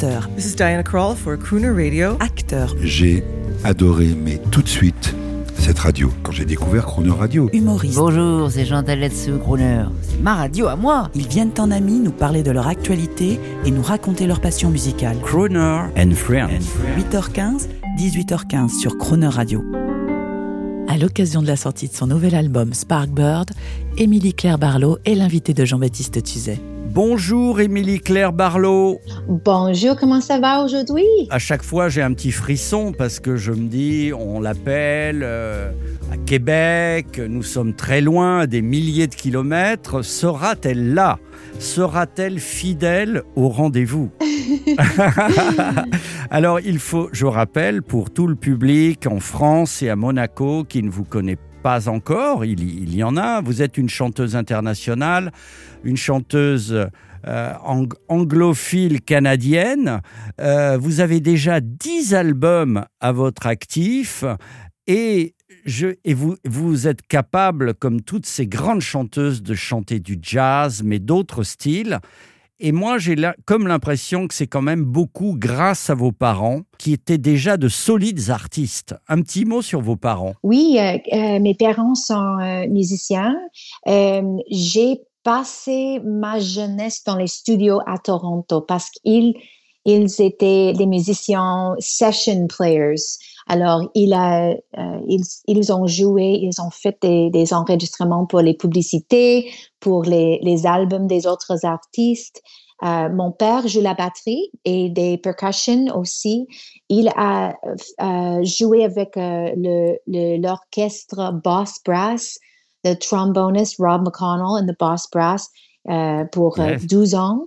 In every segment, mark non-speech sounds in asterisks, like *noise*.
chanteur, This is Diana Krall for Crooner Radio. acteur, J'ai adoré, mais tout de suite, cette radio. Quand j'ai découvert Chrono Radio, humoriste. Bonjour, c'est Jean Taletsu, Crooner. C'est ma radio à moi. Ils viennent en amis nous parler de leur actualité et nous raconter leur passion musicale. Crooner and Friends. 8h15, 18h15 sur Croner Radio. À l'occasion de la sortie de son nouvel album Sparkbird, Émilie Claire Barlow est l'invitée de Jean-Baptiste Tuzet. Bonjour Émilie Claire Barlow. Bonjour, comment ça va aujourd'hui? À chaque fois, j'ai un petit frisson parce que je me dis, on l'appelle euh, à Québec, nous sommes très loin, des milliers de kilomètres. Sera-t-elle là? Sera-t-elle fidèle au rendez-vous? *laughs* *laughs* Alors, il faut, je rappelle, pour tout le public en France et à Monaco qui ne vous connaît pas encore, il, y- en a, vous êtes une chanteuse internationale, une chanteuse euh, ang- anglophile canadienne. Euh, vous avez déjà 10 albums à votre actif et, je, et vous êtes capable, comme toutes ces grandes chanteuses, de chanter du jazz, mais d'autres styles. Et moi, j'ai comme l'impression que c'est quand même beaucoup grâce à vos parents, qui étaient déjà de solides artistes. Un petit mot sur vos parents. Oui, euh, euh, mes parents sont euh, musiciens. J'ai passé ma jeunesse dans les studios à Toronto parce qu'ils ils étaient des musiciens session players. Alors, il a, euh, ils, ils ont joué, ils ont fait des, des enregistrements pour les publicités, pour les, les albums des autres artistes. Euh, mon père joue la batterie et des percussions aussi. Il a euh, joué avec euh, le- le- l'orchestre Boss Brass, le tromboniste Rob McConnell and the Boss Brass pour euh, Yes. 12 ans.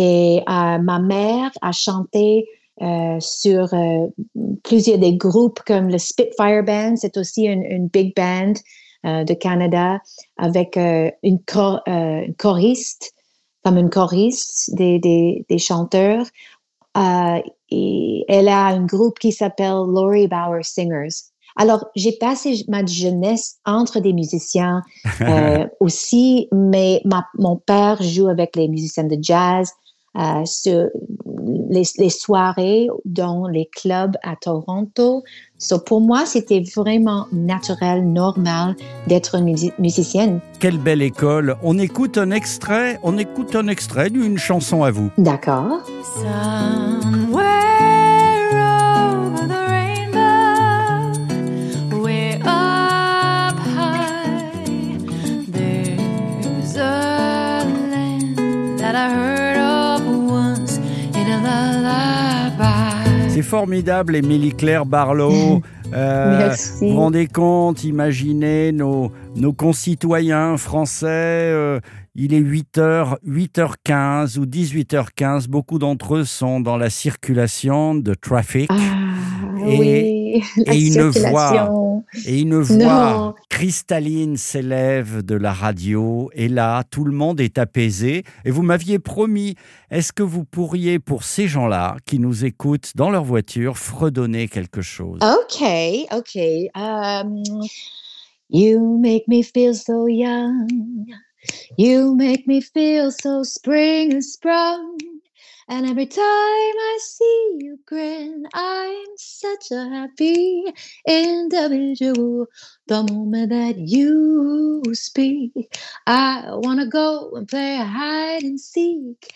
Et euh, ma mère a chanté euh, sur euh, plusieurs des groupes comme le Spitfire Band, c'est aussi une, une big band de Canada avec une, chor- une choriste, comme une choriste des, des, des chanteurs. Et elle a un groupe qui s'appelle Laurie Bauer Singers. Alors, j'ai passé ma jeunesse entre des musiciens *laughs* euh, aussi, mais ma- mon père joue avec les musiciens de jazz euh, sur les, les soirées dans les clubs à Toronto. So, pour moi, c'était vraiment naturel, normal d'être musicienne. Quelle belle école. On écoute un extrait, on écoute un extrait d'une chanson à vous. D'accord. Somewhere formidable, Émilie Claire Barlow. *laughs* Euh, Merci. Vous vous rendez compte, imaginez nos, nos concitoyens français. euh, il est 8h, 8h15 ou 18h15. Beaucoup d'entre eux sont dans la circulation de trafic. Ah, Et- oui, et une circulation. Et une Non. voix cristalline s'élève de la radio. Et là, tout le monde est apaisé. Et vous m'aviez promis, est-ce que vous pourriez, pour ces gens-là qui nous écoutent dans leur voiture, fredonner quelque chose? Okay, okay. Um, you make me feel so young. You make me feel so spring and sprung. And every time I see you grin, I'm such a happy individual. The moment that you speak, I want to go and play hide and seek.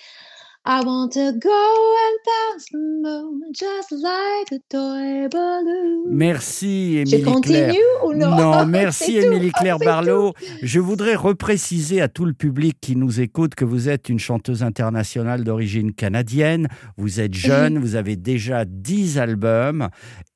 I want to go and bounce the moon just like a toy balloon. Merci, Je Émilie continue Claire. ou non? Non, *laughs* merci. Émilie Claire C'est Barlow. Je voudrais repréciser à tout le public qui nous écoute que vous êtes une chanteuse internationale d'origine canadienne. Vous êtes jeune, vous avez déjà 10 albums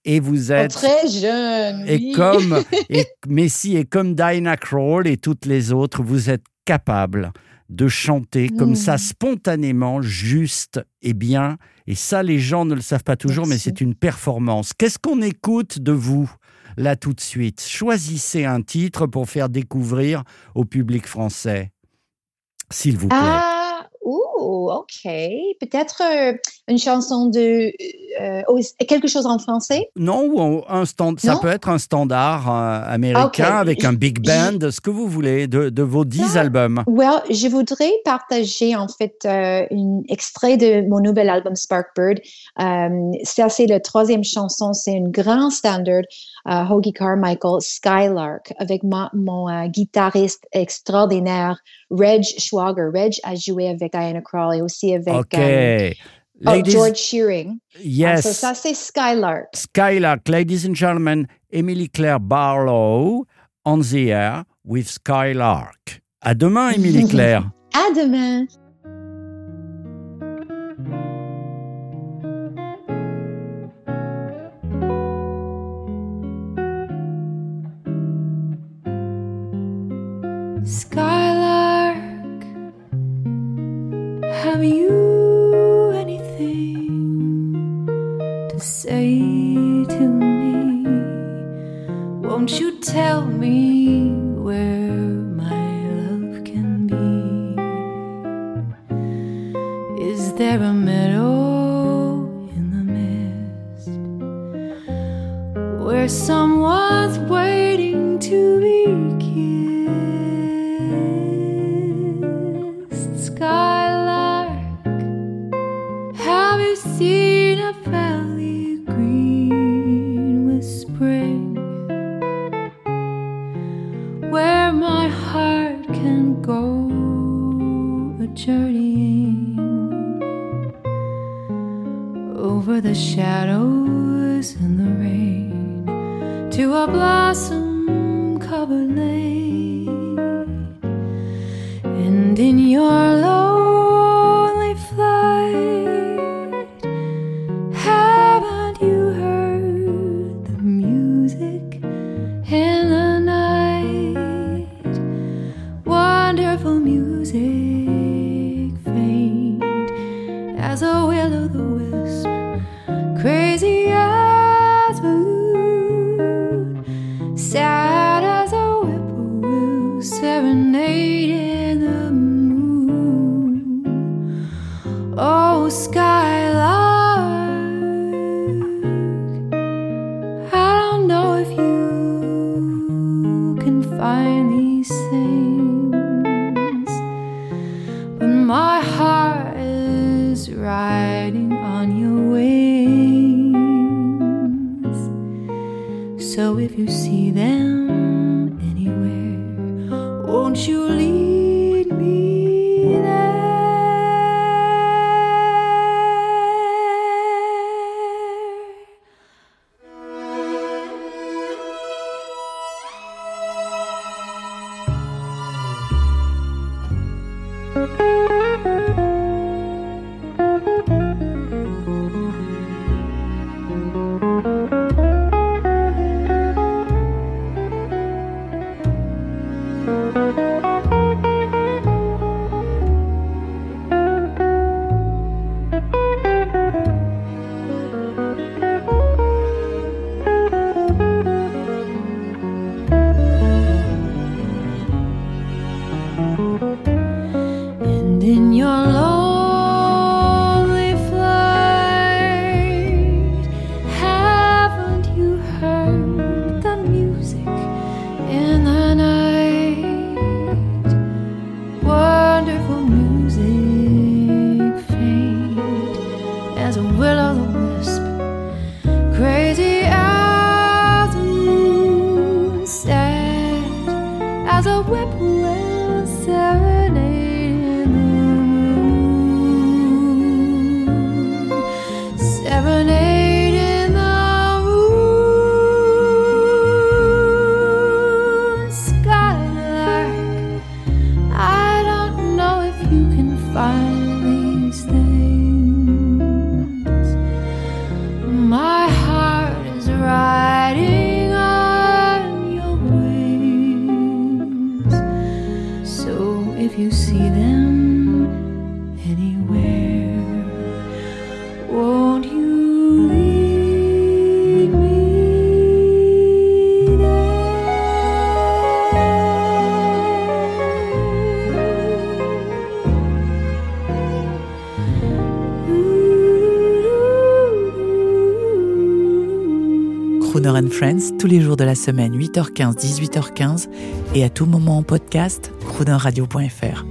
et vous Oh, êtes très jeune. et oui. comme *laughs* et Messi et comme Dinah Kroll et toutes les autres, vous êtes capable de chanter comme Mm. ça spontanément, juste et bien. Et ça, les gens ne le savent pas toujours, mais c'est une performance. Qu'est-ce qu'on écoute de vous là tout de suite? Choisissez un titre pour faire découvrir au public français, s'il vous plaît. Ah Ouh, ok. Peut-être euh, une chanson de euh, oh, quelque chose en français? Non, ou un stand, ça Non? peut être un standard euh, américain Ok. avec un big band, ce que vous voulez, de, de vos dix Ah. albums. Well, je voudrais partager en fait euh, un extrait de mon nouvel album Sparkbird. Euh, ça, c'est la troisième chanson. C'est un grand standard, euh, Hoagie Carmichael, Skylark, avec ma- mon euh, guitariste extraordinaire, Reg Schwager. Reg a joué avec Diana Krall et aussi avec Ok. euh, oh, George Shearing. Yes. so ça, c'est Skylark. Skylark, ladies and gentlemen, Emily Claire Barlow on the air with Skylark. À demain, Emily *laughs* Claire. À demain! Skylark, have you anything to say to me? Won't you tell me where my love can be? Is there a meadow in the mist where someone's waiting to be kissed? Skylark, over the shadows and the rain to a blossom covered lane. And in your in the moon. Oh, skylark, I don't know if you can find these things, but my heart is riding on your wings. So if you see them Julie. Friends tous les jours de la semaine, 8h15, 18h15 et à tout moment en podcast, croonerradio.fr.